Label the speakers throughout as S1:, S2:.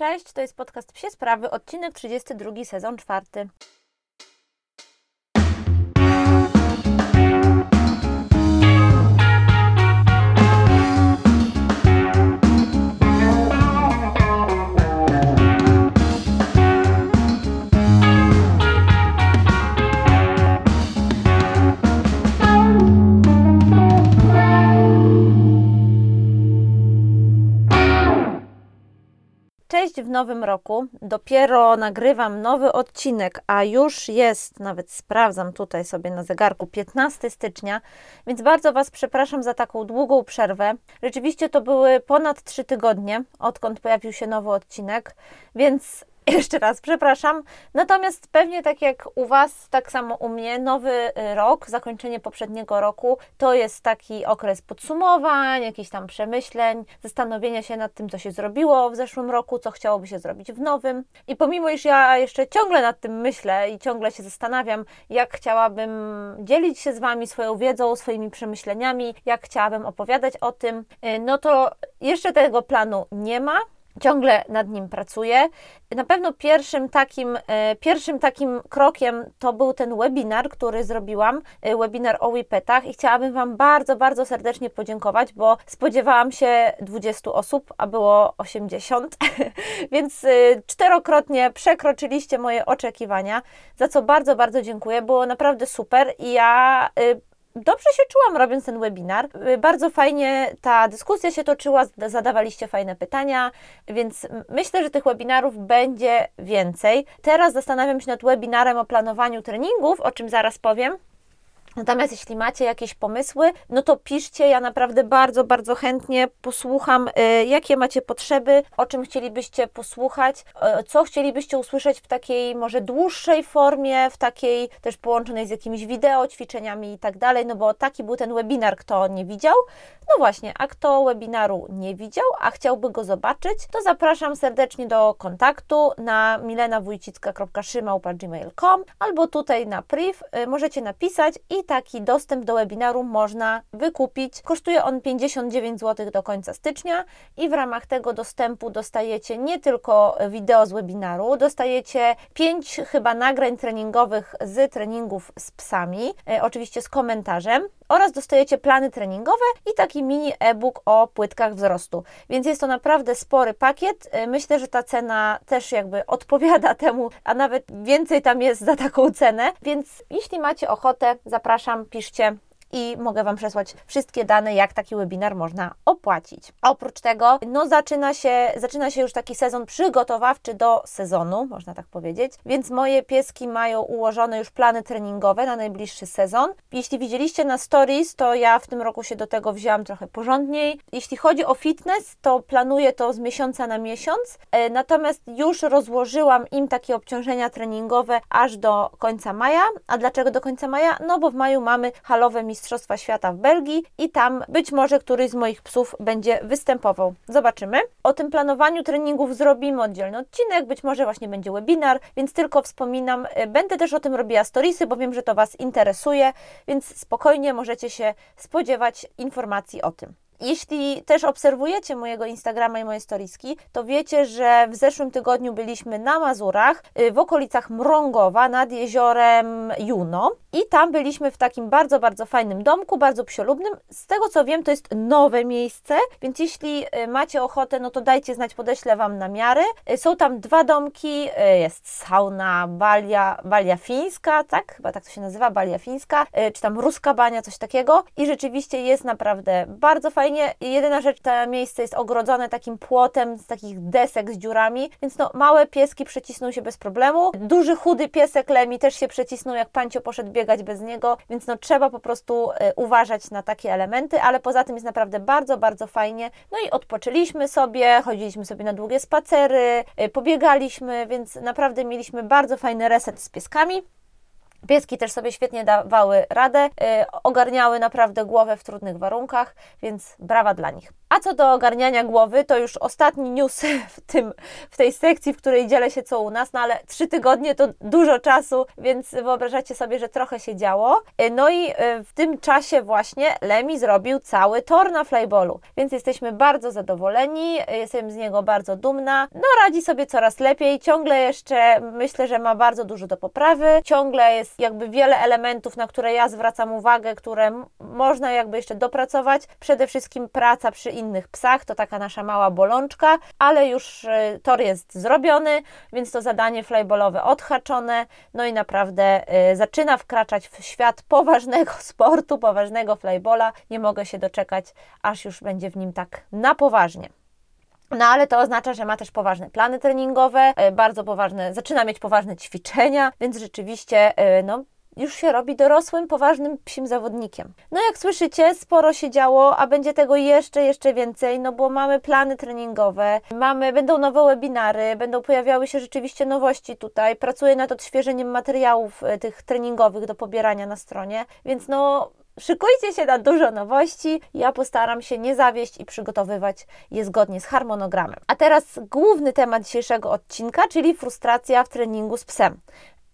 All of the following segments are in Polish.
S1: Cześć, to jest podcast Psie Sprawy, odcinek 32, sezon czwarty. W nowym roku. Dopiero nagrywam nowy odcinek, a już jest, nawet sprawdzam tutaj sobie na zegarku, 15 stycznia, więc bardzo Was przepraszam za taką długą przerwę. Rzeczywiście to były ponad 3 tygodnie, odkąd pojawił się nowy odcinek, więc jeszcze raz przepraszam. Natomiast pewnie tak jak u Was, tak samo u mnie, nowy y, rok, zakończenie poprzedniego roku, to jest taki okres podsumowań, jakichś tam przemyśleń, zastanowienia się nad tym, co się zrobiło w zeszłym roku, co chciałoby się zrobić w nowym. I pomimo, iż ja jeszcze ciągle nad tym myślę i ciągle się zastanawiam, jak chciałabym dzielić się z Wami swoją wiedzą, swoimi przemyśleniami, jak chciałabym opowiadać o tym, y, no to jeszcze tego planu nie ma ciągle nad nim pracuję. Na pewno pierwszym takim, e, pierwszym takim krokiem to był ten webinar, który zrobiłam, e, webinar o WIPETach i chciałabym Wam bardzo, bardzo serdecznie podziękować, bo spodziewałam się 20 osób, a było 80, więc e, czterokrotnie przekroczyliście moje oczekiwania, za co bardzo, bardzo dziękuję. Było naprawdę super i ja Dobrze się czułam robiąc ten webinar. Bardzo fajnie ta dyskusja się toczyła, zadawaliście fajne pytania, więc myślę, że tych webinarów będzie więcej. Teraz zastanawiam się nad webinarem o planowaniu treningów, o czym zaraz powiem. Natomiast jeśli macie jakieś pomysły, no to piszcie. Ja naprawdę bardzo, bardzo chętnie posłucham, y, jakie macie potrzeby, o czym chcielibyście posłuchać, y, co chcielibyście usłyszeć w takiej może dłuższej formie, w takiej też połączonej z jakimiś wideo, ćwiczeniami i tak dalej, no bo taki był ten webinar, kto nie widział. No właśnie, a kto webinaru nie widział, a chciałby go zobaczyć, to zapraszam serdecznie do kontaktu na milenawójcicka.szymał.gmail.com albo tutaj na priv. Y, możecie napisać i taki dostęp do webinaru można wykupić. Kosztuje on 59 zł do końca stycznia i w ramach tego dostępu dostajecie nie tylko wideo z webinaru, dostajecie 5 chyba nagrań treningowych z treningów z psami, e, oczywiście z komentarzem oraz dostajecie plany treningowe i taki mini e-book o płytkach wzrostu. Więc jest to naprawdę spory pakiet. E, myślę, że ta cena też jakby odpowiada temu, a nawet więcej tam jest za taką cenę. Więc jeśli macie ochotę, zapraszam, piszcie i mogę Wam przesłać wszystkie dane, jak taki webinar można opłacić. Oprócz tego, no zaczyna się, zaczyna się już taki sezon przygotowawczy do sezonu, można tak powiedzieć, więc moje pieski mają ułożone już plany treningowe na najbliższy sezon. Jeśli widzieliście na stories, to ja w tym roku się do tego wzięłam trochę porządniej. Jeśli chodzi o fitness, to planuję to z miesiąca na miesiąc, e, natomiast już rozłożyłam im takie obciążenia treningowe aż do końca maja. A dlaczego do końca maja? No bo w maju mamy halowe mistrzostwa Mistrzostwa Świata w Belgii i tam być może któryś z moich psów będzie występował. Zobaczymy. O tym planowaniu treningów zrobimy oddzielny odcinek, być może właśnie będzie webinar, więc tylko wspominam. E, będę też o tym robiła storiesy, bo wiem, że to Was interesuje, więc spokojnie możecie się spodziewać informacji o tym. Jeśli też obserwujecie mojego Instagrama i moje storiski, to wiecie, że w zeszłym tygodniu byliśmy na Mazurach, y, w okolicach Mrągowa, nad jeziorem Juno. I tam byliśmy w takim bardzo, bardzo fajnym domku, bardzo psiolubnym. Z tego co wiem, to jest nowe miejsce, więc jeśli y, macie ochotę, no to dajcie znać, podeślę Wam namiary. Y, są tam dwa domki, jest sauna, balia, balia fińska, tak? Chyba tak to się nazywa, balia fińska, czy tam ruska bania, coś takiego. I rzeczywiście jest naprawdę bardzo fajnie fajnie. Jedyna rzecz, to miejsce jest ogrodzone takim płotem z takich desek z dziurami, więc no małe pieski przecisną się bez problemu. Duży, chudy piesek Lemi też się przecisnął, jak Pancio poszedł biegać bez niego, więc no trzeba po prostu e, uważać na takie elementy, ale poza tym jest naprawdę bardzo, bardzo fajnie. No i odpoczęliśmy sobie, chodziliśmy sobie na długie spacery, e, pobiegaliśmy, więc naprawdę mieliśmy bardzo fajny reset z pieskami. Pieski też sobie świetnie dawały radę, y, ogarniały naprawdę głowę w trudnych warunkach, więc brawa dla nich. A co do ogarniania głowy, to już ostatni news w, tym, w tej sekcji, w której dzielę się co u nas, no ale trzy tygodnie to dużo czasu, więc wyobrażacie sobie, że trochę się działo. Y, no i y, w tym czasie właśnie Lemi zrobił cały tor na flyballu, więc jesteśmy bardzo zadowoleni, jestem z niego bardzo dumna. No radzi sobie coraz lepiej, ciągle jeszcze myślę, że ma bardzo dużo do poprawy, ciągle jest jakby wiele elementów, na które ja zwracam uwagę, które można jakby jeszcze dopracować. Przede wszystkim praca przy innych psach, to taka nasza mała bolączka, ale już y, tor jest zrobiony, więc to zadanie flyballowe odhaczone, no i naprawdę y, zaczyna wkraczać w świat poważnego sportu, poważnego flyballa. Nie mogę się doczekać, aż już będzie w nim tak na poważnie. No ale to oznacza, że ma też poważne plany treningowe, y, bardzo poważne, zaczyna mieć poważne ćwiczenia, więc rzeczywiście no, już się robi dorosłym, poważnym psim zawodnikiem. No jak słyszycie, sporo się działo, a będzie tego jeszcze, jeszcze więcej, no bo mamy plany treningowe, mamy, będą nowe webinary, będą pojawiały się rzeczywiście nowości tutaj. Pracuję nad odświeżeniem materiałów e, tych treningowych do pobierania na stronie, więc no Szykujcie się na dużo nowości. Ja postaram się nie zawieść i przygotowywać je zgodnie z harmonogramem. A teraz główny temat dzisiejszego odcinka, czyli frustracja w treningu z psem.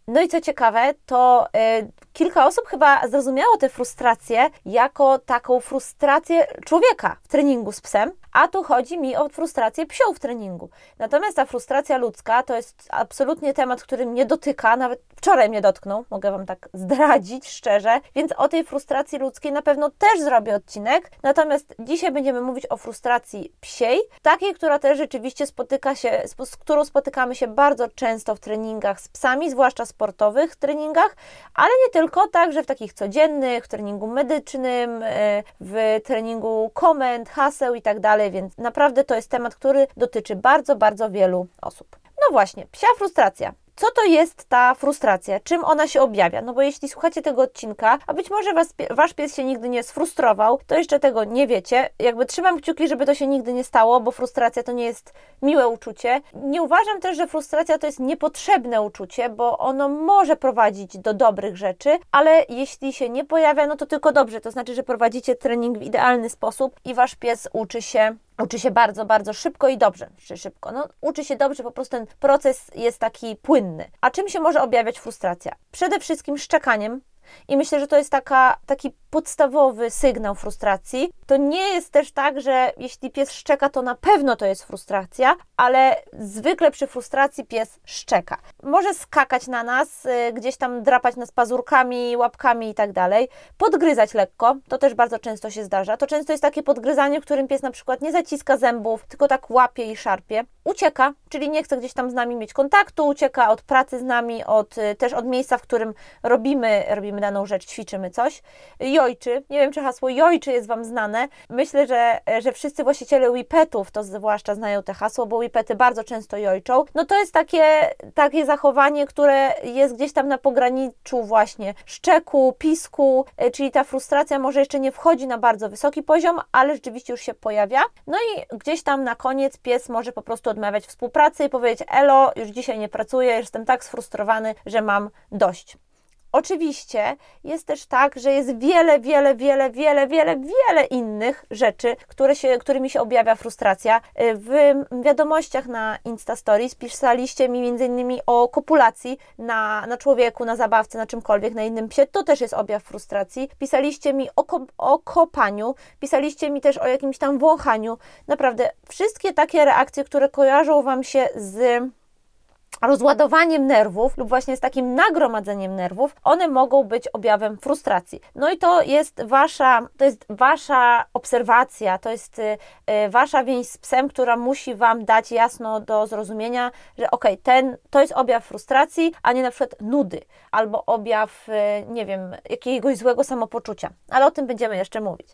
S1: No i co ciekawe, to y, kilka osób chyba zrozumiało tę frustrację jako taką frustrację człowieka w treningu z psem, a tu chodzi mi o frustrację psią w treningu. Natomiast ta frustracja ludzka to jest absolutnie temat, który mnie dotyka, nawet wczoraj mnie dotknął, mogę Wam tak zdradzić szczerze, więc o tej frustracji ludzkiej na pewno też zrobię odcinek. Natomiast dzisiaj będziemy mówić o frustracji psiej, takiej, która też rzeczywiście spotyka się, z którą spotykamy się bardzo często w treningach z psami, zwłaszcza sportowych treningach, ale nie tylko, także w takich codziennych, w treningu medycznym, e, w treningu komend, haseł i tak dalej, więc naprawdę to jest temat, który dotyczy bardzo, bardzo wielu osób. No właśnie, psia frustracja. Co to jest ta frustracja? Czym ona się objawia? No bo jeśli słuchacie tego odcinka, a być może was, wasz pies się nigdy nie sfrustrował, to jeszcze tego nie wiecie. Jakby trzymam kciuki, żeby to się nigdy nie stało, bo frustracja to nie jest miłe uczucie. Nie uważam też, że frustracja to jest niepotrzebne uczucie, bo ono może prowadzić do dobrych rzeczy, ale jeśli się nie pojawia, no to tylko dobrze. To znaczy, że prowadzicie trening w idealny sposób i wasz pies uczy się uczy się bardzo, bardzo szybko i dobrze, czy szybko. No, uczy się dobrze, po prostu ten proces jest taki płynny. A czym się może objawiać frustracja? Przede wszystkim szczekaniem, i myślę, że to jest taka, taki podstawowy sygnał frustracji. To nie jest też tak, że jeśli pies szczeka, to na pewno to jest frustracja, ale zwykle przy frustracji pies szczeka. Może skakać na nas, y, gdzieś tam drapać nas pazurkami, łapkami i tak dalej, podgryzać lekko, to też bardzo często się zdarza. To często jest takie podgryzanie, w którym pies na przykład nie zaciska zębów, tylko tak łapie i szarpie. Ucieka, czyli nie chce gdzieś tam z nami mieć kontaktu, ucieka od pracy z nami, od, y, też od miejsca, w którym robimy, robimy daną rzecz, ćwiczymy coś. Jojczy, nie wiem czy hasło jojczy jest Wam znane. Myślę, że, że wszyscy właściciele Wipetów to zwłaszcza znają te hasło, bo Wipety bardzo często jojczą. No to jest takie, takie zachowanie, które jest gdzieś tam na pograniczu właśnie szczeku, pisku, y, czyli ta frustracja może jeszcze nie wchodzi na bardzo wysoki poziom, ale rzeczywiście już się pojawia. No i gdzieś tam na koniec pies może po prostu odmawiać współpracy i powiedzieć: Elo, już dzisiaj nie pracuję, jestem tak sfrustrowany, że mam dość. Oczywiście jest też tak, że jest wiele, wiele, wiele, wiele, wiele, wiele innych rzeczy, które się, którymi się objawia frustracja. W wiadomościach na Insta Stories pisaliście mi m.in. o kopulacji na, na człowieku, na zabawce, na czymkolwiek, na innym psie. To też jest objaw frustracji. Pisaliście mi o, ko o kopaniu, pisaliście mi też o jakimś tam wąchaniu. Naprawdę wszystkie takie reakcje, które kojarzą Wam się z rozładowaniem nerwów lub właśnie z takim nagromadzeniem nerwów, one mogą być objawem frustracji. No i to jest wasza, to jest wasza obserwacja, to jest y, wasza więź z psem, która musi wam dać jasno do zrozumienia, że ok, ten to jest objaw frustracji, a nie na przykład nudy albo objaw, y, nie wiem, jakiegoś złego samopoczucia. Ale o tym będziemy jeszcze mówić.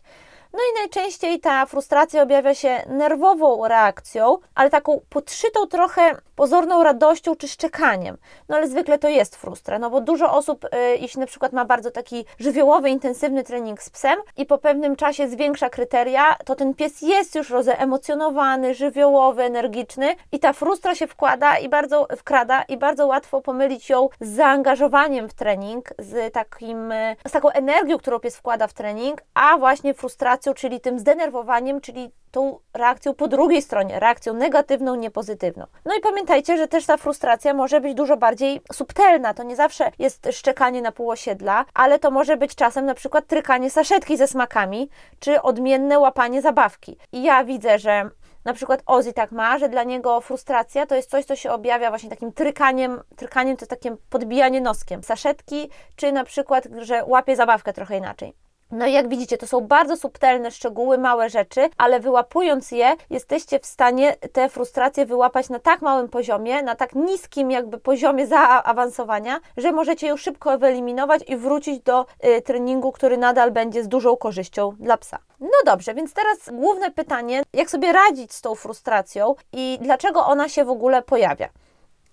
S1: No i najczęściej ta frustracja objawia się nerwową reakcją, ale taką podszytą trochę pozorną radością czy szczekaniem. No ale zwykle to jest frustra, no bo dużo osób, y, jeśli na przykład ma bardzo taki żywiołowy, intensywny trening z psem i po pewnym czasie zwiększa kryteria, to ten pies jest już rozeemocjonowany, żywiołowy, energiczny i ta frustra się wkłada i bardzo wkrada i bardzo łatwo pomylić ją z zaangażowaniem w trening, z takim, z taką energią, którą pies wkłada w trening, a właśnie frustracją, czyli tym zdenerwowaniem, czyli tą reakcją po drugiej stronie, reakcją negatywną, niepozytywną. No i pamiętajcie, że też ta frustracja może być dużo bardziej subtelna. To nie zawsze jest szczekanie na pół osiedla, ale to może być czasem na przykład trykanie saszetki ze smakami, czy odmienne łapanie zabawki. I ja widzę, że na przykład Ozzy tak ma, że dla niego frustracja to jest coś, co się objawia właśnie takim trykaniem, trykaniem to takie podbijanie noskiem saszetki, czy na przykład, że łapie zabawkę trochę inaczej. No i jak widzicie, to są bardzo subtelne szczegóły, małe rzeczy, ale wyłapując je, jesteście w stanie te frustracje wyłapać na tak małym poziomie, na tak niskim jakby poziomie zaawansowania, że możecie ją szybko wyeliminować i wrócić do y, treningu, który nadal będzie z dużą korzyścią dla psa. No dobrze, więc teraz główne pytanie, jak sobie radzić z tą frustracją i dlaczego ona się w ogóle pojawia?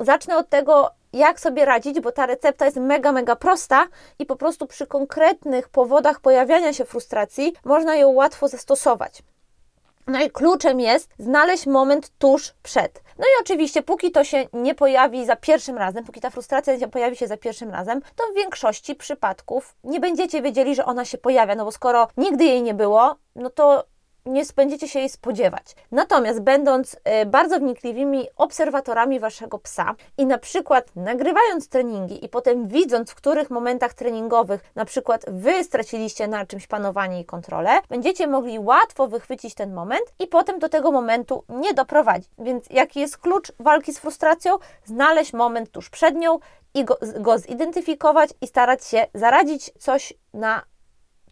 S1: Zacznę od tego, jak sobie radzić, bo ta recepta jest mega, mega prosta i po prostu przy konkretnych powodach pojawiania się frustracji można ją łatwo zastosować. No i kluczem jest znaleźć moment tuż przed. No i oczywiście, póki to się nie pojawi za pierwszym razem, póki ta frustracja nie pojawi się za pierwszym razem, to w większości przypadków nie będziecie wiedzieli, że ona się pojawia, no bo skoro nigdy jej nie było, no to nie będziecie się jej spodziewać. Natomiast będąc e, bardzo wnikliwymi obserwatorami waszego psa i na przykład nagrywając treningi i potem widząc, w których momentach treningowych na przykład wy straciliście na czymś panowanie i kontrolę, będziecie mogli łatwo wychwycić ten moment i potem do tego momentu nie doprowadzić. Więc jaki jest klucz walki z frustracją? Znaleźć moment tuż przed nią i go, go zidentyfikować i starać się zaradzić coś na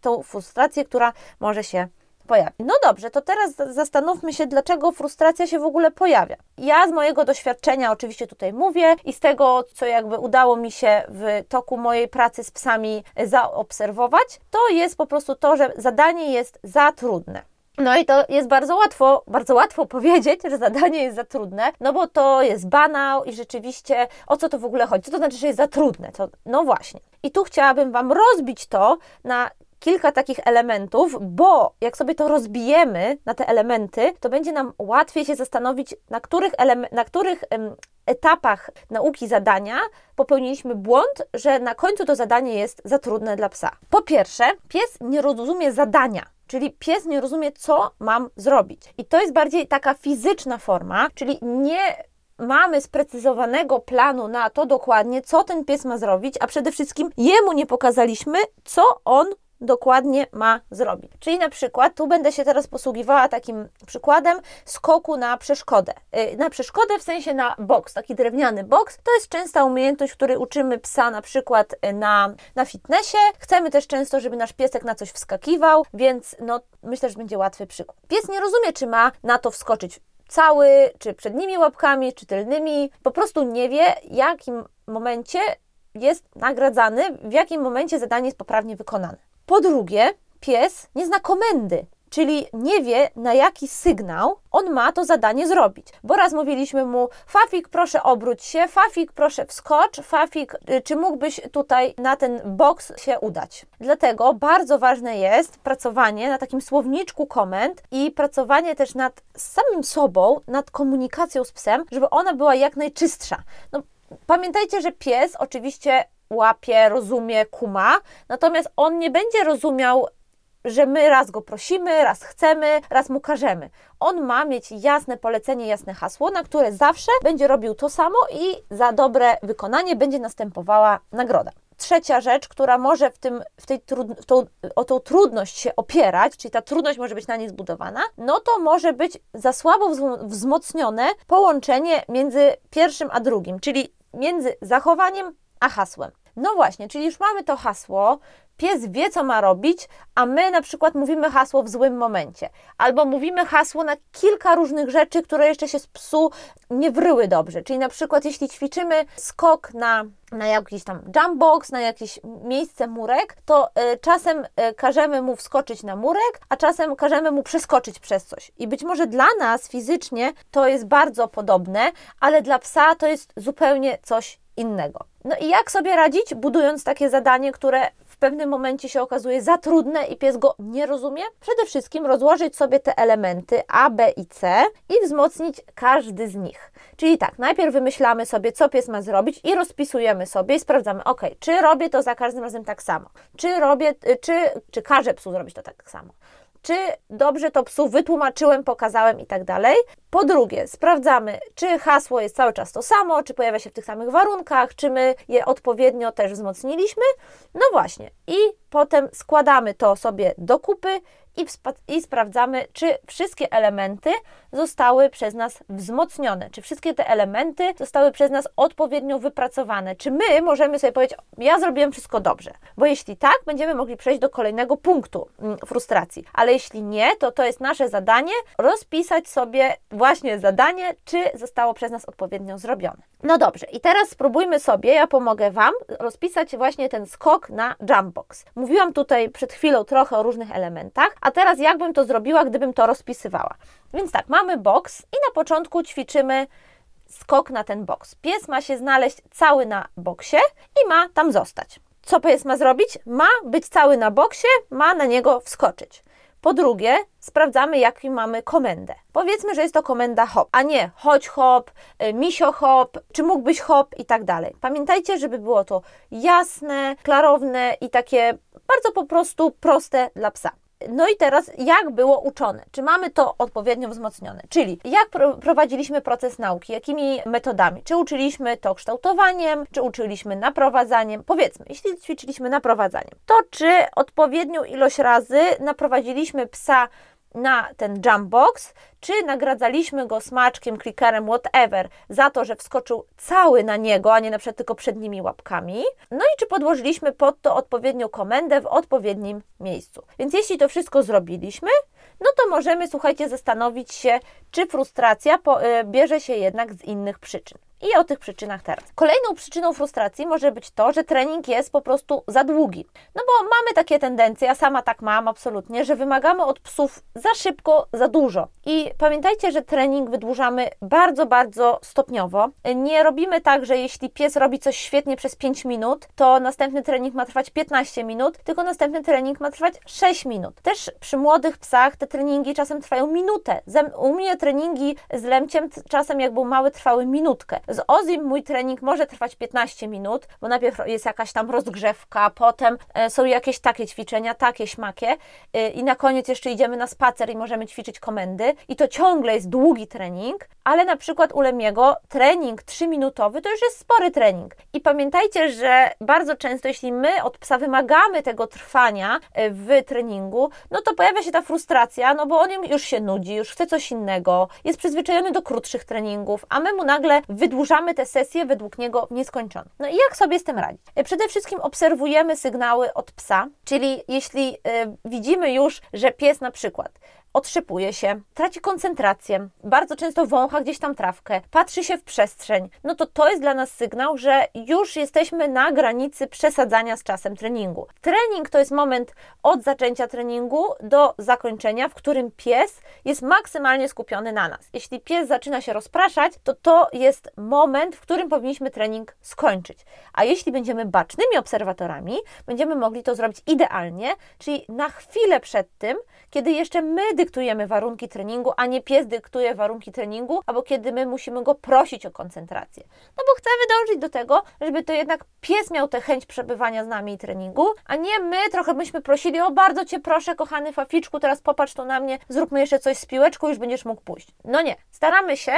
S1: tą frustrację, która może się pojawi. No dobrze, to teraz zastanówmy się, dlaczego frustracja się w ogóle pojawia. Ja z mojego doświadczenia oczywiście tutaj mówię i z tego, co jakby udało mi się w toku mojej pracy z psami zaobserwować, to jest po prostu to, że zadanie jest za trudne. No i to jest bardzo łatwo, bardzo łatwo powiedzieć, że zadanie jest za trudne, no bo to jest banał i rzeczywiście o co to w ogóle chodzi? Co to znaczy, że jest za trudne? To, no właśnie. I tu chciałabym Wam rozbić to na kilka takich elementów, bo jak sobie to rozbijemy na te elementy, to będzie nam łatwiej się zastanowić, na których, na których etapach nauki zadania popełniliśmy błąd, że na końcu to zadanie jest za trudne dla psa. Po pierwsze, pies nie rozumie zadania. Czyli pies nie rozumie, co mam zrobić. I to jest bardziej taka fizyczna forma, czyli nie mamy sprecyzowanego planu na to dokładnie, co ten pies ma zrobić, a przede wszystkim jemu nie pokazaliśmy, co on dokładnie ma zrobić. Czyli na przykład, tu będę się teraz posługiwała takim przykładem skoku na przeszkodę. Y, na przeszkodę w sensie na boks, taki drewniany boks. To jest częsta umiejętność, której uczymy psa na przykład y, na, na fitnessie. Chcemy też często, żeby nasz piesek na coś wskakiwał, więc no, myślę, że będzie łatwy przykład. Pies nie rozumie, czy ma na to wskoczyć cały, czy przednimi łapkami, czy tylnymi. Po prostu nie wie, w jakim momencie jest nagradzany, w jakim momencie zadanie jest poprawnie wykonane. Po drugie, pies nie zna komendy, czyli nie wie, na jaki sygnał on ma to zadanie zrobić. Bo raz mówiliśmy mu, Fafik, proszę obróć się, Fafik, proszę wskocz, Fafik, y, czy mógłbyś tutaj na ten boks się udać? Dlatego bardzo ważne jest pracowanie na takim słowniczku komend i pracowanie też nad samym sobą, nad komunikacją z psem, żeby ona była jak najczystsza. No, pamiętajcie, że pies oczywiście łapie, rozumie, kuma, natomiast on nie będzie rozumiał, że my raz go prosimy, raz chcemy, raz mu każemy. On ma mieć jasne polecenie, jasne hasło, na które zawsze będzie robił to samo i za dobre wykonanie będzie następowała nagroda. Trzecia rzecz, która może w tym, w tej trud, w tą, o tą trudność się opierać, czyli ta trudność może być na niej zbudowana, no to może być za słabo wzmocnione połączenie między pierwszym a drugim, czyli między zachowaniem a hasłem. No właśnie, czyli już mamy to hasło, pies wie, co ma robić, a my na przykład mówimy hasło w złym momencie, albo mówimy hasło na kilka różnych rzeczy, które jeszcze się z psu nie wryły dobrze. Czyli na przykład, jeśli ćwiczymy skok na na jakiś tam jumpbox, na jakieś miejsce murek, to y, czasem y, każemy mu wskoczyć na murek, a czasem każemy mu przeskoczyć przez coś. I być może dla nas fizycznie to jest bardzo podobne, ale dla psa to jest zupełnie coś innego. No i jak sobie radzić, budując takie zadanie, które w pewnym momencie się okazuje za trudne i pies go nie rozumie? Przede wszystkim rozłożyć sobie te elementy A, B i C i wzmocnić każdy z nich. Czyli tak, najpierw wymyślamy sobie, co pies ma zrobić i rozpisujemy sobie i sprawdzamy, ok, czy robię to za każdym razem tak samo, czy robię, czy, czy każę psu zrobić to tak samo czy dobrze to psu wytłumaczyłem, pokazałem i tak dalej. Po drugie, sprawdzamy, czy hasło jest cały czas to samo, czy pojawia się w tych samych warunkach, czy my je odpowiednio też wzmocniliśmy. No właśnie, i potem składamy to sobie do kupy i, i sprawdzamy, czy wszystkie elementy zostały przez nas wzmocnione, czy wszystkie te elementy zostały przez nas odpowiednio wypracowane, czy my możemy sobie powiedzieć, ja zrobiłem wszystko dobrze, bo jeśli tak, będziemy mogli przejść do kolejnego punktu mm, frustracji, ale jeśli nie, to to jest nasze zadanie rozpisać sobie właśnie zadanie, czy zostało przez nas odpowiednio zrobione. No dobrze, i teraz spróbujmy sobie, ja pomogę Wam, rozpisać właśnie ten skok na jumpbox. Mówiłam tutaj przed chwilą trochę o różnych elementach, a teraz jakbym to zrobiła, gdybym to rozpisywała. Więc tak, mamy box i na początku ćwiczymy skok na ten box. Pies ma się znaleźć cały na boksie i ma tam zostać. Co pies ma zrobić? Ma być cały na boksie, ma na niego wskoczyć. Po drugie, sprawdzamy, jaką mamy komendę. Powiedzmy, że jest to komenda hop, a nie chodź hop, y, misio hop, czy mógłbyś hop i tak dalej. Pamiętajcie, żeby było to jasne, klarowne i takie bardzo po prostu proste dla psa. No i teraz, jak było uczone? Czy mamy to odpowiednio wzmocnione? Czyli jak prowadziliśmy proces nauki? Jakimi metodami? Czy uczyliśmy to kształtowaniem? Czy uczyliśmy naprowadzaniem? Powiedzmy, jeśli ćwiczyliśmy naprowadzaniem, to czy odpowiednią ilość razy naprowadziliśmy psa na ten jump box, czy nagradzaliśmy go smaczkiem, klikerem, whatever, za to, że wskoczył cały na niego, a nie na przykład tylko przednimi łapkami. No i czy podłożyliśmy pod to odpowiednią komendę w odpowiednim miejscu. Więc jeśli to wszystko zrobiliśmy, no to możemy, słuchajcie, zastanowić się, czy frustracja y, bierze się jednak z innych przyczyn. I o tych przyczynach teraz. Kolejną przyczyną frustracji może być to, że trening jest po prostu za długi. No bo mamy takie tendencje, ja sama tak mam absolutnie, że wymagamy od psów za szybko, za dużo. I pamiętajcie, że trening wydłużamy bardzo, bardzo stopniowo. Nie robimy tak, że jeśli pies robi coś świetnie przez 5 minut, to następny trening ma trwać 15 minut, tylko następny trening ma trwać 6 minut. Też przy młodych psach te treningi czasem trwają minutę. U mnie treningi z lemciem czasem jak był mały trwały minutkę. Z Ozim mój trening może trwać 15 minut, bo najpierw jest jakaś tam rozgrzewka, potem e, są jakieś takie ćwiczenia, takie śmakie e, i na koniec jeszcze idziemy na spacer i możemy ćwiczyć komendy i to ciągle jest długi trening, ale na przykład u Lemiego trening 3-minutowy to już jest spory trening. I pamiętajcie, że bardzo często jeśli my od psa wymagamy tego trwania e, w treningu, no to pojawia się ta frustracja, no bo on już się nudzi, już chce coś innego, jest przyzwyczajony do krótszych treningów, a my mu nagle wydłużamy te sesje według niego w nieskończoność. No i jak sobie z tym radzić? E, przede wszystkim obserwujemy sygnały od psa, czyli jeśli y, widzimy już, że pies na przykład otrzypuje się, traci koncentrację, bardzo często wącha gdzieś tam trawkę, patrzy się w przestrzeń, no to to jest dla nas sygnał, że już jesteśmy na granicy przesadzania z czasem treningu. Trening to jest moment od zaczęcia treningu do zakończenia, w którym pies jest maksymalnie skupiony na nas. Jeśli pies zaczyna się rozpraszać, to to jest moment, w którym powinniśmy trening skończyć. A jeśli będziemy bacznymi obserwatorami, będziemy mogli to zrobić idealnie, czyli na chwilę przed tym, kiedy jeszcze my dyktujemy warunki treningu, a nie pies dyktuje warunki treningu, albo kiedy my musimy go prosić o koncentrację. No bo chcemy dążyć do tego, żeby to jednak pies miał tę chęć przebywania z nami i treningu, a nie my trochę byśmy prosili, o bardzo Cię proszę, kochany faficzku, teraz popatrz tu na mnie, zróbmy jeszcze coś z piłeczką, już będziesz mógł pójść. No nie, staramy się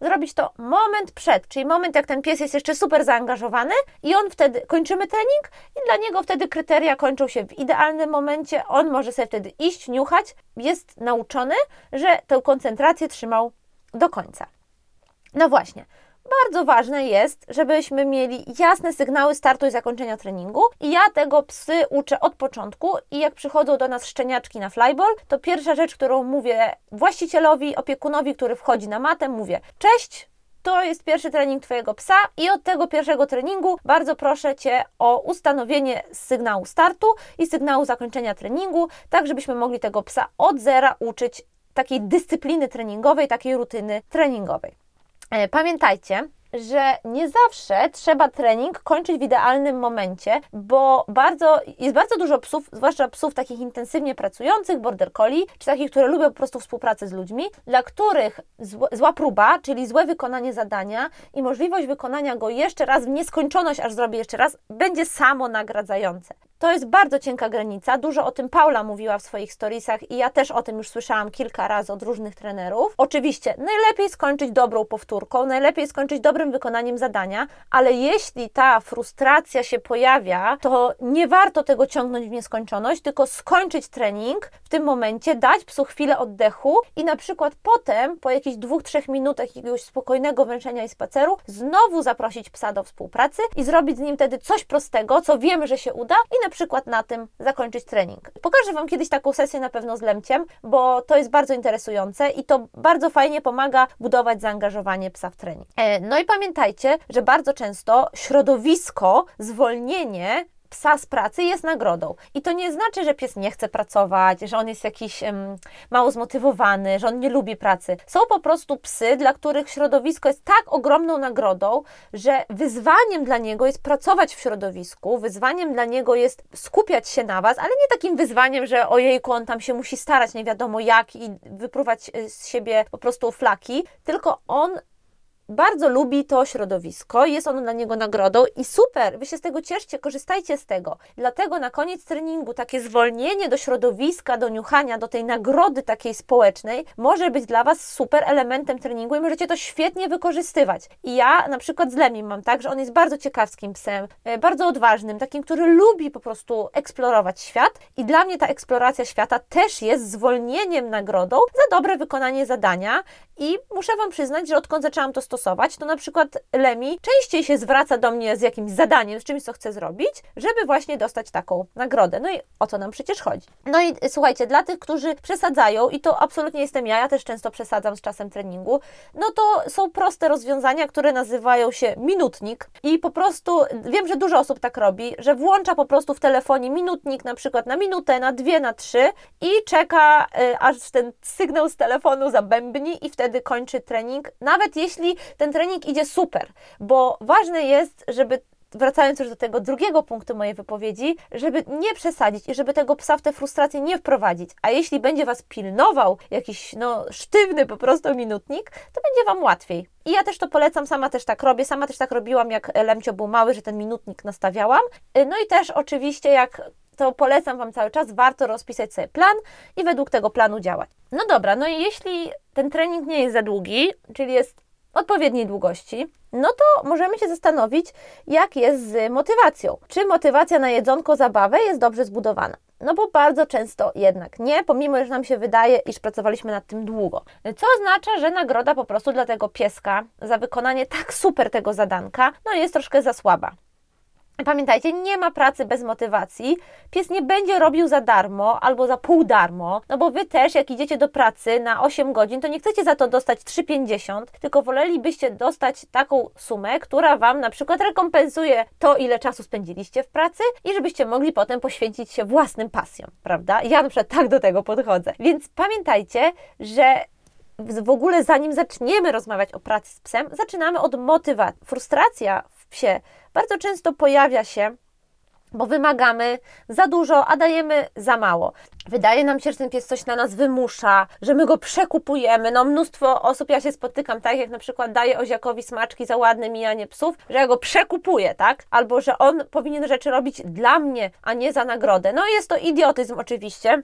S1: zrobić to moment przed, czyli moment jak ten pies jest jeszcze super zaangażowany i on wtedy, kończymy trening i dla niego wtedy kryteria kończą się w idealnym momencie, on może sobie wtedy iść, niuchać, jest nauczony, że tę koncentrację trzymał do końca. No właśnie, bardzo ważne jest, żebyśmy mieli jasne sygnały startu i zakończenia treningu. I ja tego psy uczę od początku. I jak przychodzą do nas szczeniaczki na flyball, to pierwsza rzecz, którą mówię właścicielowi, opiekunowi, który wchodzi na matę, mówię: Cześć, to jest pierwszy trening Twojego psa i od tego pierwszego treningu bardzo proszę Cię o ustanowienie sygnału startu i sygnału zakończenia treningu, tak żebyśmy mogli tego psa od zera uczyć takiej dyscypliny treningowej, takiej rutyny treningowej. E, pamiętajcie, że nie zawsze trzeba trening kończyć w idealnym momencie, bo bardzo, jest bardzo dużo psów, zwłaszcza psów takich intensywnie pracujących, border collie, czy takich, które lubią po prostu współpracę z ludźmi, dla których zła próba, czyli złe wykonanie zadania i możliwość wykonania go jeszcze raz w nieskończoność, aż zrobię jeszcze raz, będzie samo nagradzające. To jest bardzo cienka granica. Dużo o tym Paula mówiła w swoich storiesach i ja też o tym już słyszałam kilka razy od różnych trenerów. Oczywiście, najlepiej skończyć dobrą powtórką, najlepiej skończyć dobrym wykonaniem zadania, ale jeśli ta frustracja się pojawia, to nie warto tego ciągnąć w nieskończoność, tylko skończyć trening w tym momencie, dać psu chwilę oddechu i na przykład potem, po jakichś dwóch, trzech minutach jakiegoś spokojnego węszenia i spaceru, znowu zaprosić psa do współpracy i zrobić z nim wtedy coś prostego, co wiemy, że się uda i na przykład na tym zakończyć trening. Pokażę Wam kiedyś taką sesję na pewno z Lemciem, bo to jest bardzo interesujące i to bardzo fajnie pomaga budować zaangażowanie psa w trening. E, no i pamiętajcie, że bardzo często środowisko, zwolnienie psa z pracy jest nagrodą. I to nie znaczy, że pies nie chce pracować, że on jest jakiś um, mało zmotywowany, że on nie lubi pracy. Są po prostu psy, dla których środowisko jest tak ogromną nagrodą, że wyzwaniem dla niego jest pracować w środowisku, wyzwaniem dla niego jest skupiać się na Was, ale nie takim wyzwaniem, że ojejku, on tam się musi starać nie wiadomo jak i wypruwać e, z siebie po prostu flaki, tylko on bardzo lubi to środowisko, jest ono dla niego nagrodą i super, wy się z tego cieszcie, korzystajcie z tego. Dlatego na koniec treningu takie zwolnienie do środowiska, do niuchania, do tej nagrody takiej społecznej może być dla Was super elementem treningu i możecie to świetnie wykorzystywać. I ja na przykład z Lemim mam tak, że on jest bardzo ciekawskim psem, e, bardzo odważnym, takim, który lubi po prostu eksplorować świat i dla mnie ta eksploracja świata też jest zwolnieniem nagrodą za dobre wykonanie zadania i muszę Wam przyznać, że odkąd zaczęłam to stosować, to na przykład Lemi częściej się zwraca do mnie z jakimś zadaniem, z czymś, co chce zrobić, żeby właśnie dostać taką nagrodę. No i o to nam przecież chodzi. No i słuchajcie, dla tych, którzy przesadzają, i to absolutnie jestem ja, ja też często przesadzam z czasem treningu, no to są proste rozwiązania, które nazywają się minutnik i po prostu wiem, że dużo osób tak robi, że włącza po prostu w telefonie minutnik na przykład na minutę, na dwie, na trzy i czeka, y, aż ten sygnał z telefonu zabębni i wtedy kończy trening, nawet jeśli ten trening idzie super, bo ważne jest, żeby wracając już do tego drugiego punktu mojej wypowiedzi, żeby nie przesadzić i żeby tego psa w tę frustrację nie wprowadzić. A jeśli będzie Was pilnował jakiś no, sztywny po prostu minutnik, to będzie Wam łatwiej. I ja też to polecam, sama też tak robię, sama też tak robiłam, jak Lemcio był mały, że ten minutnik nastawiałam. No i też oczywiście, jak to polecam Wam cały czas, warto rozpisać sobie plan i według tego planu działać. No dobra, no i jeśli ten trening nie jest za długi, czyli jest odpowiedniej długości, no to możemy się zastanowić, jak jest z motywacją. Czy motywacja na jedzonko, zabawę jest dobrze zbudowana? No bo bardzo często jednak nie, pomimo że nam się wydaje, iż pracowaliśmy nad tym długo. Co oznacza, że nagroda po prostu dla tego pieska za wykonanie tak super tego zadanka, no jest troszkę za słaba. Pamiętajcie, nie ma pracy bez motywacji. Pies nie będzie robił za darmo albo za pół darmo, no bo wy też, jak idziecie do pracy na 8 godzin, to nie chcecie za to dostać 3,50, tylko wolelibyście dostać taką sumę, która wam na przykład rekompensuje to, ile czasu spędziliście w pracy i żebyście mogli potem poświęcić się własnym pasjom, prawda? Ja na przykład tak do tego podchodzę. Więc pamiętajcie, że w ogóle zanim zaczniemy rozmawiać o pracy z psem, zaczynamy od motywacji. Frustracja psie bardzo często pojawia się, bo wymagamy za dużo, a dajemy za mało. Wydaje nam się, że ten pies coś na nas wymusza, że my go przekupujemy. No mnóstwo osób, ja się spotykam, tak jak na przykład daję Oziakowi smaczki za ładne mijanie psów, że ja go przekupuję, tak? Albo, że on powinien rzeczy robić dla mnie, a nie za nagrodę. No jest to idiotyzm oczywiście,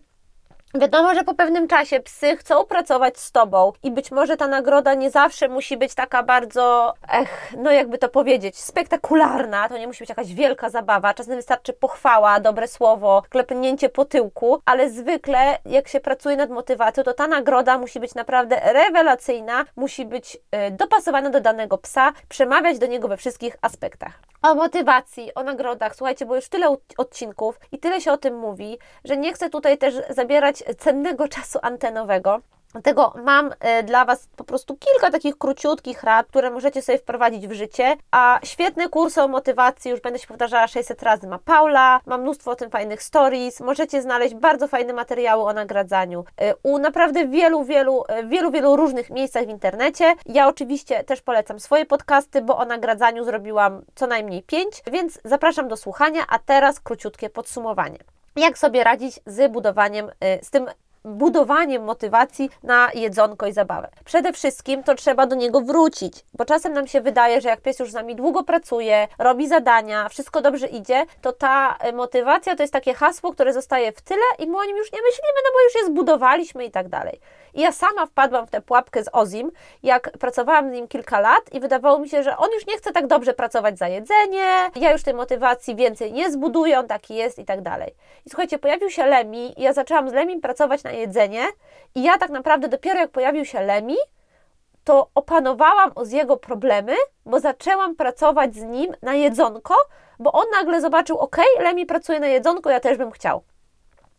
S1: Wiadomo, że po pewnym czasie psy chcą pracować z tobą i być może ta nagroda nie zawsze musi być taka bardzo, ech, no jakby to powiedzieć, spektakularna. To nie musi być jakaś wielka zabawa. Czasem wystarczy pochwała, dobre słowo, klepnięcie po tyłku, ale zwykle jak się pracuje nad motywacją, to ta nagroda musi być naprawdę rewelacyjna, musi być y, dopasowana do danego psa, przemawiać do niego we wszystkich aspektach. O motywacji, o nagrodach, słuchajcie, bo już tyle odcinków i tyle się o tym mówi, że nie chcę tutaj też zabierać cennego czasu antenowego. Dlatego mam e, dla Was po prostu kilka takich króciutkich rad, które możecie sobie wprowadzić w życie. A świetne kursy o motywacji, już będę się powtarzała 600 razy, ma Paula, ma mnóstwo o tym fajnych stories. Możecie znaleźć bardzo fajne materiały o nagradzaniu e, u naprawdę wielu, wielu, e, wielu, wielu różnych miejscach w internecie. Ja oczywiście też polecam swoje podcasty, bo o nagradzaniu zrobiłam co najmniej 5, więc zapraszam do słuchania. A teraz króciutkie podsumowanie jak sobie radzić z budowaniem, z tym budowaniem motywacji na jedzonko i zabawę. Przede wszystkim to trzeba do niego wrócić, bo czasem nam się wydaje, że jak pies już z nami długo pracuje, robi zadania, wszystko dobrze idzie, to ta e, motywacja to jest takie hasło, które zostaje w tyle i my o nim już nie myślimy, no bo już je zbudowaliśmy i tak dalej. I ja sama wpadłam w tę pułapkę z Ozim, jak pracowałam z nim kilka lat i wydawało mi się, że on już nie chce tak dobrze pracować za jedzenie, ja już tej motywacji więcej nie zbuduję, on taki jest i tak dalej. I słuchajcie, pojawił się Lemi i ja zaczęłam z Lemim pracować na jedzenie i ja tak naprawdę dopiero jak pojawił się Lemi, to opanowałam z jego problemy, bo zaczęłam pracować z nim na jedzonko, bo on nagle zobaczył, ok, Lemi pracuje na jedzonko, ja też bym chciał.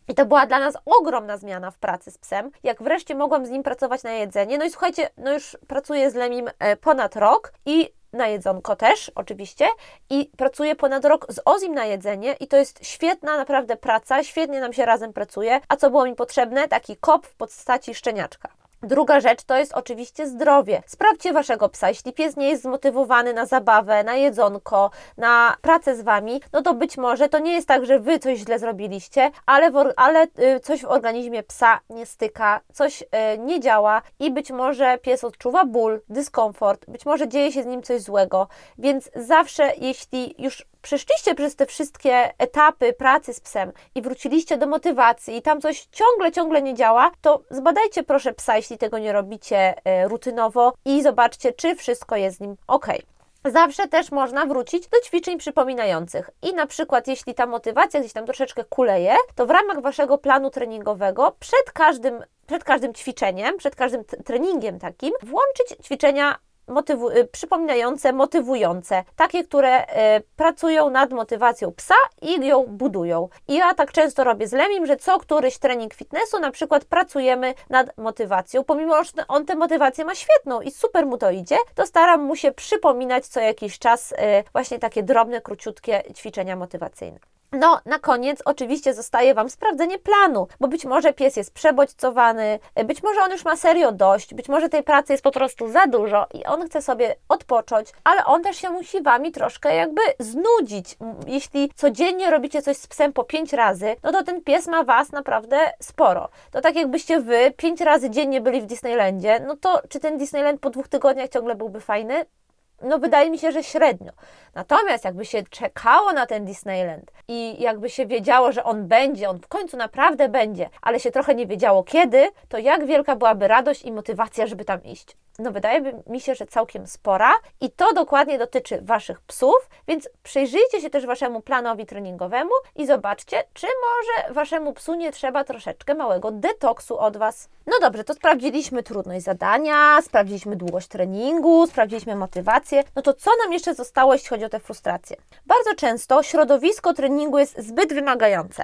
S1: I to była dla nas ogromna zmiana w pracy z psem, jak wreszcie mogłam z nim pracować na jedzenie. No i słuchajcie, no już pracuję z Lemim e, ponad rok i na jedzonko też, oczywiście, i pracuję ponad rok z Ozim na jedzenie i to jest świetna naprawdę praca, świetnie nam się razem pracuje. A co było mi potrzebne? Taki kop w postaci szczeniaczka. Druga rzecz to jest oczywiście zdrowie. Sprawdźcie waszego psa. Jeśli pies nie jest zmotywowany na zabawę, na jedzonko, na pracę z wami, no to być może to nie jest tak, że wy coś źle zrobiliście, ale, w, ale y, coś w organizmie psa nie styka, coś y, nie działa i być może pies odczuwa ból, dyskomfort, być może dzieje się z nim coś złego. Więc zawsze, jeśli już przeszliście przez te wszystkie etapy pracy z psem i wróciliście do motywacji i tam coś ciągle, ciągle nie działa, to zbadajcie proszę psa, jeśli tego nie robicie e, rutynowo i zobaczcie, czy wszystko jest z nim ok. Zawsze też można wrócić do ćwiczeń przypominających. I na przykład, jeśli ta motywacja gdzieś tam troszeczkę kuleje, to w ramach waszego planu treningowego przed każdym, przed każdym ćwiczeniem, przed każdym treningiem takim, włączyć ćwiczenia motywu y, przypominające, motywujące, takie, które y, pracują nad motywacją psa i ją budują. I ja tak często robię z Lemim, że co któryś trening fitnessu na przykład pracujemy nad motywacją, pomimo że on tę motywację ma świetną i super mu to idzie, to staram mu się przypominać co jakiś czas y, właśnie takie drobne, króciutkie ćwiczenia motywacyjne. No, na koniec oczywiście zostaje Wam sprawdzenie planu, bo być może pies jest przebodźcowany, być może on już ma serio dość, być może tej pracy jest po prostu za dużo i on chce sobie odpocząć, ale on też się musi Wami troszkę jakby znudzić. Jeśli codziennie robicie coś z psem po pięć razy, no to ten pies ma Was naprawdę sporo. To tak jakbyście Wy pięć razy dziennie byli w Disneylandzie, no to czy ten Disneyland po dwóch tygodniach ciągle byłby fajny? No wydaje mi się, że średnio. Natomiast jakby się czekało na ten Disneyland i jakby się wiedziało, że on będzie, on w końcu naprawdę będzie, ale się trochę nie wiedziało kiedy, to jak wielka byłaby radość i motywacja, żeby tam iść no wydaje mi się, że całkiem spora i to dokładnie dotyczy Waszych psów, więc przyjrzyjcie się też Waszemu planowi treningowemu i zobaczcie, czy może Waszemu psu nie trzeba troszeczkę małego detoksu od Was. No dobrze, to sprawdziliśmy trudność zadania, sprawdziliśmy długość treningu, sprawdziliśmy motywację, no to co nam jeszcze zostało, jeśli chodzi o te frustracje? Bardzo często środowisko treningu jest zbyt wymagające.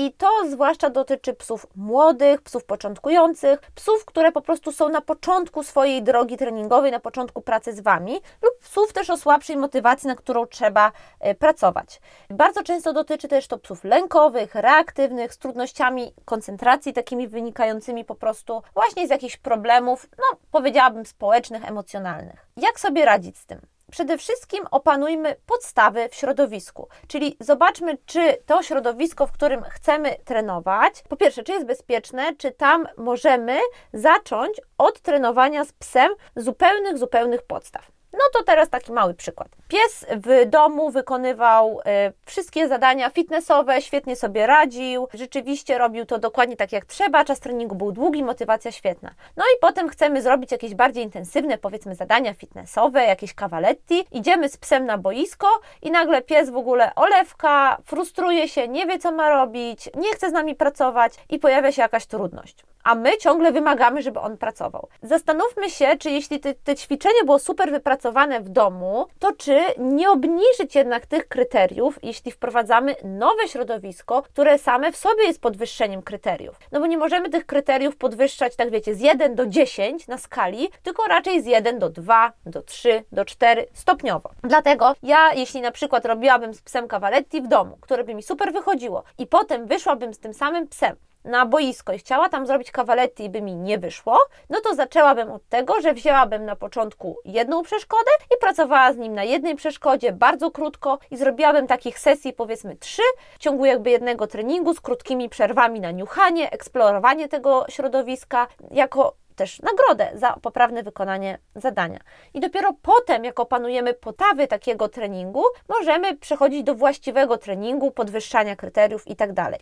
S1: I to zwłaszcza dotyczy psów młodych, psów początkujących, psów, które po prostu są na początku swojej drogi treningowej, na początku pracy z Wami, lub psów też o słabszej motywacji, na którą trzeba e, pracować. Bardzo często dotyczy też to psów lękowych, reaktywnych, z trudnościami koncentracji, takimi wynikającymi po prostu właśnie z jakichś problemów, no powiedziałabym społecznych, emocjonalnych. Jak sobie radzić z tym? Przede wszystkim opanujmy podstawy w środowisku, czyli zobaczmy, czy to środowisko, w którym chcemy trenować, po pierwsze, czy jest bezpieczne, czy tam możemy zacząć od trenowania z psem zupełnych, zupełnych podstaw. No to teraz taki mały przykład. Pies w domu wykonywał e, wszystkie zadania fitnessowe, świetnie sobie radził, rzeczywiście robił to dokładnie tak jak trzeba, czas treningu był długi, motywacja świetna. No i potem chcemy zrobić jakieś bardziej intensywne, powiedzmy, zadania fitnessowe, jakieś cavaletti. Idziemy z psem na boisko i nagle pies w ogóle olewka, frustruje się, nie wie co ma robić, nie chce z nami pracować i pojawia się jakaś trudność a my ciągle wymagamy, żeby on pracował. Zastanówmy się, czy jeśli te, te ćwiczenie było super wypracowane w domu, to czy nie obniżyć jednak tych kryteriów, jeśli wprowadzamy nowe środowisko, które same w sobie jest podwyższeniem kryteriów. No bo nie możemy tych kryteriów podwyższać, tak wiecie, z 1 do 10 na skali, tylko raczej z 1 do 2, do 3, do 4 stopniowo. Dlatego ja, jeśli na przykład robiłabym z psem cavaletti w domu, które by mi super wychodziło i potem wyszłabym z tym samym psem na boisko i chciała tam zrobić kawaletti i by mi nie wyszło, no to zaczęłabym od tego, że wzięłabym na początku jedną przeszkodę i pracowała z nim na jednej przeszkodzie bardzo krótko i zrobiłabym takich sesji powiedzmy trzy w ciągu jakby jednego treningu z krótkimi przerwami na niuchanie, eksplorowanie tego środowiska jako też nagrodę za poprawne wykonanie zadania. I dopiero potem, jak opanujemy potawy takiego treningu, możemy przechodzić do właściwego treningu, podwyższania kryteriów itd.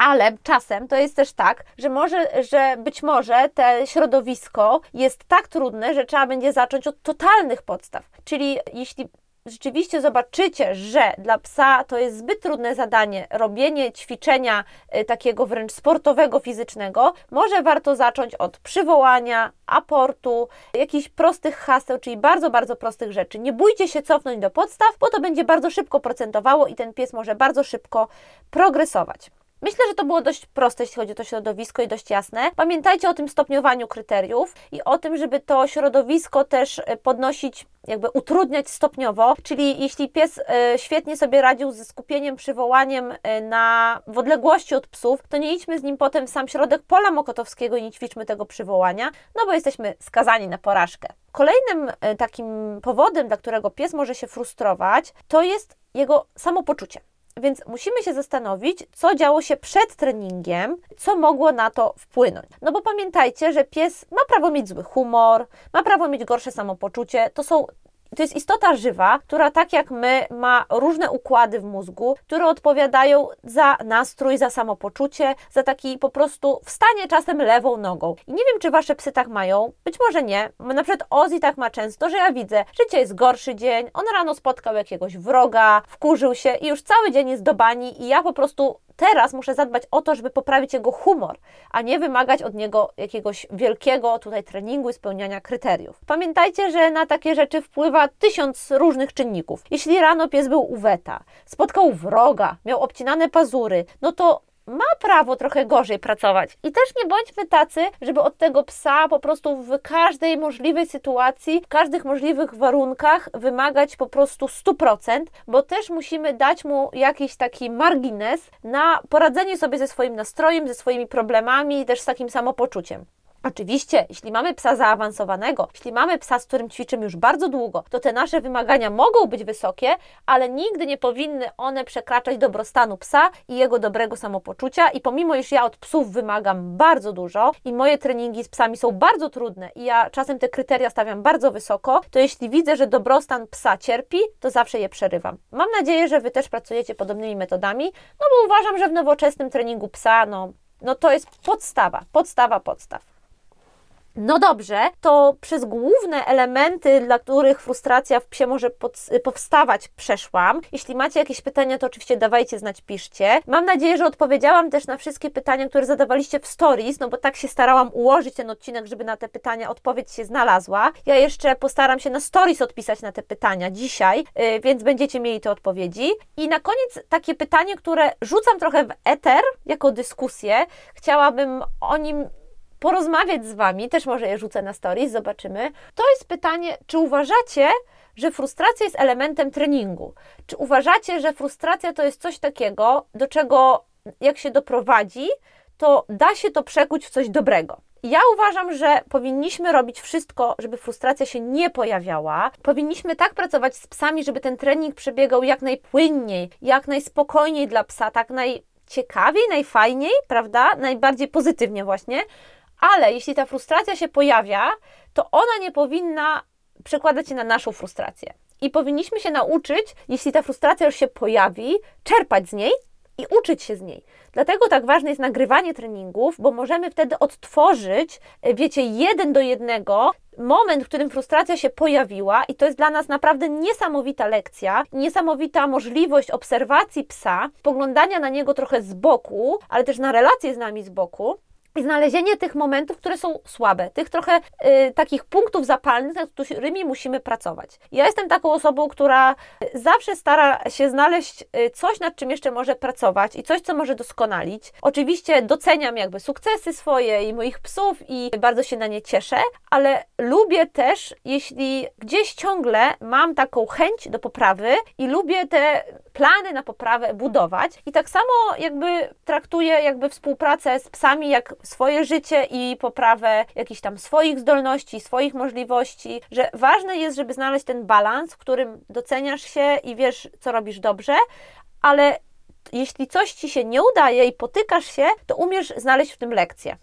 S1: Ale czasem to jest też tak, że może, że być może te środowisko jest tak trudne, że trzeba będzie zacząć od totalnych podstaw. Czyli jeśli rzeczywiście zobaczycie, że dla psa to jest zbyt trudne zadanie, robienie ćwiczenia y, takiego wręcz sportowego, fizycznego, może warto zacząć od przywołania, aportu, jakichś prostych haseł, czyli bardzo, bardzo prostych rzeczy. Nie bójcie się cofnąć do podstaw, bo to będzie bardzo szybko procentowało i ten pies może bardzo szybko progresować. Myślę, że to było dość proste, jeśli chodzi o to środowisko i dość jasne. Pamiętajcie o tym stopniowaniu kryteriów i o tym, żeby to środowisko też e, podnosić, jakby utrudniać stopniowo, czyli jeśli pies e, świetnie sobie radził ze skupieniem, przywołaniem e, na w odległości od psów, to nie idźmy z nim potem w sam środek pola mokotowskiego i nie ćwiczmy tego przywołania, no bo jesteśmy skazani na porażkę. Kolejnym takim powodem, dla którego pies może się frustrować, to jest jego samopoczucie. Więc musimy się zastanowić, co działo się przed treningiem, co mogło na to wpłynąć. No bo pamiętajcie, że pies ma prawo mieć zły humor, ma prawo mieć gorsze samopoczucie. To są to jest istota żywa, która tak jak my ma różne układy w mózgu, które odpowiadają za nastrój, za samopoczucie, za taki po prostu wstanie czasem lewą nogą. I nie wiem, czy wasze psy tak mają, być może nie. Na przykład Ozzy tak ma często, że ja widzę, że dzisiaj jest gorszy dzień, on rano spotkał jakiegoś wroga, wkurzył się i już cały dzień jest do bani i ja po prostu teraz muszę zadbać o to, żeby poprawić jego humor, a nie wymagać od niego jakiegoś wielkiego tutaj treningu i spełniania kryteriów. Pamiętajcie, że na takie rzeczy wpływa tysiąc różnych czynników. Jeśli rano pies był u weta, spotkał wroga, miał obcinane pazury, no to ma prawo trochę gorzej pracować. I też nie bądźmy tacy, żeby od tego psa po prostu w każdej możliwej sytuacji, w każdych możliwych warunkach wymagać po prostu 100%, bo też musimy dać mu jakiś taki margines na poradzenie sobie ze swoim nastrojem, ze swoimi problemami i też z takim samopoczuciem. Oczywiście, jeśli mamy psa zaawansowanego, jeśli mamy psa, z którym ćwiczymy już bardzo długo, to te nasze wymagania mogą być wysokie, ale nigdy nie powinny one przekraczać dobrostanu psa i jego dobrego samopoczucia. I pomimo, iż ja od psów wymagam bardzo dużo i moje treningi z psami są bardzo trudne i ja czasem te kryteria stawiam bardzo wysoko, to jeśli widzę, że dobrostan psa cierpi, to zawsze je przerywam. Mam nadzieję, że Wy też pracujecie podobnymi metodami, no bo uważam, że w nowoczesnym treningu psa, no, no to jest podstawa, podstawa podstaw. No dobrze, to przez główne elementy, dla których frustracja w psie może powstawać, przeszłam. Jeśli macie jakieś pytania, to oczywiście dawajcie znać, piszcie. Mam nadzieję, że odpowiedziałam też na wszystkie pytania, które zadawaliście w stories, no bo tak się starałam ułożyć ten odcinek, żeby na te pytania odpowiedź się znalazła. Ja jeszcze postaram się na stories odpisać na te pytania dzisiaj, yy, więc będziecie mieli te odpowiedzi. I na koniec takie pytanie, które rzucam trochę w eter jako dyskusję. Chciałabym o nim porozmawiać z Wami, też może je rzucę na stories, zobaczymy. To jest pytanie, czy uważacie, że frustracja jest elementem treningu? Czy uważacie, że frustracja to jest coś takiego, do czego jak się doprowadzi, to da się to przekuć w coś dobrego? Ja uważam, że powinniśmy robić wszystko, żeby frustracja się nie pojawiała. Powinniśmy tak pracować z psami, żeby ten trening przebiegał jak najpłynniej, jak najspokojniej dla psa, tak najciekawiej, najfajniej, prawda? Najbardziej pozytywnie właśnie, ale jeśli ta frustracja się pojawia, to ona nie powinna przekłada się na naszą frustrację. I powinniśmy się nauczyć, jeśli ta frustracja już się pojawi, czerpać z niej i uczyć się z niej. Dlatego tak ważne jest nagrywanie treningów, bo możemy wtedy odtworzyć, e, wiecie, jeden do jednego moment, w którym frustracja się pojawiła, i to jest dla nas naprawdę niesamowita lekcja, niesamowita możliwość obserwacji psa, spoglądania na niego trochę z boku, ale też na relacje z nami z boku. I znalezienie tych momentów, które są słabe, tych trochę y, takich punktów zapalnych, nad którymi musimy pracować. Ja jestem taką osobą, która zawsze stara się znaleźć y, coś, nad czym jeszcze może pracować i coś, co może doskonalić. Oczywiście doceniam jakby sukcesy swoje i moich psów i bardzo się na nie cieszę, ale lubię też, jeśli gdzieś ciągle mam taką chęć do poprawy i lubię te plany na poprawę budować. I tak samo jakby traktuję jakby współpracę z psami jak swoje życie i poprawę jakichś tam swoich zdolności, swoich możliwości, że ważne jest, żeby znaleźć ten balans, w którym doceniasz się i wiesz, co robisz dobrze, ale jeśli coś ci się nie udaje i potykasz się, to umiesz znaleźć w tym lekcję.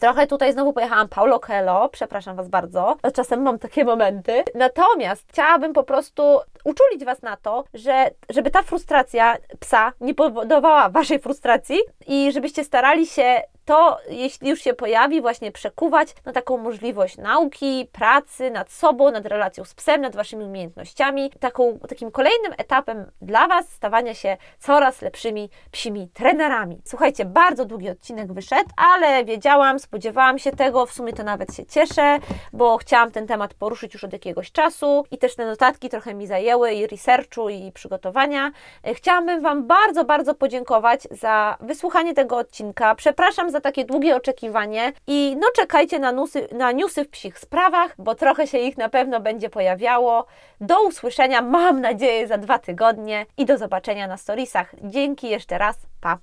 S1: Trochę tutaj znowu pojechałam Paulo Coelho, przepraszam Was bardzo, czasem mam takie momenty. Natomiast chciałabym po prostu uczulić Was na to, że żeby ta frustracja psa nie powodowała Waszej frustracji i żebyście starali się to, jeśli już się pojawi, właśnie przekuwać na taką możliwość nauki, pracy nad sobą, nad relacją z psem, nad Waszymi umiejętnościami. Taką, takim kolejnym etapem dla Was stawania się coraz lepszymi psimi trenerami. Słuchajcie, bardzo długi odcinek wyszedł, ale wiedziałam, spodziewałam się tego, w sumie to nawet się cieszę, bo chciałam ten temat poruszyć już od jakiegoś czasu i też te notatki trochę mi zajęły i researchu i przygotowania. Chciałabym Wam bardzo, bardzo podziękować za wysłuchanie tego odcinka. Przepraszam takie długie oczekiwanie i no czekajcie na newsy, na newsy w psich sprawach, bo trochę się ich na pewno będzie pojawiało. Do usłyszenia, mam nadzieję, za dwa tygodnie i do zobaczenia na storiesach. Dzięki jeszcze raz, pa!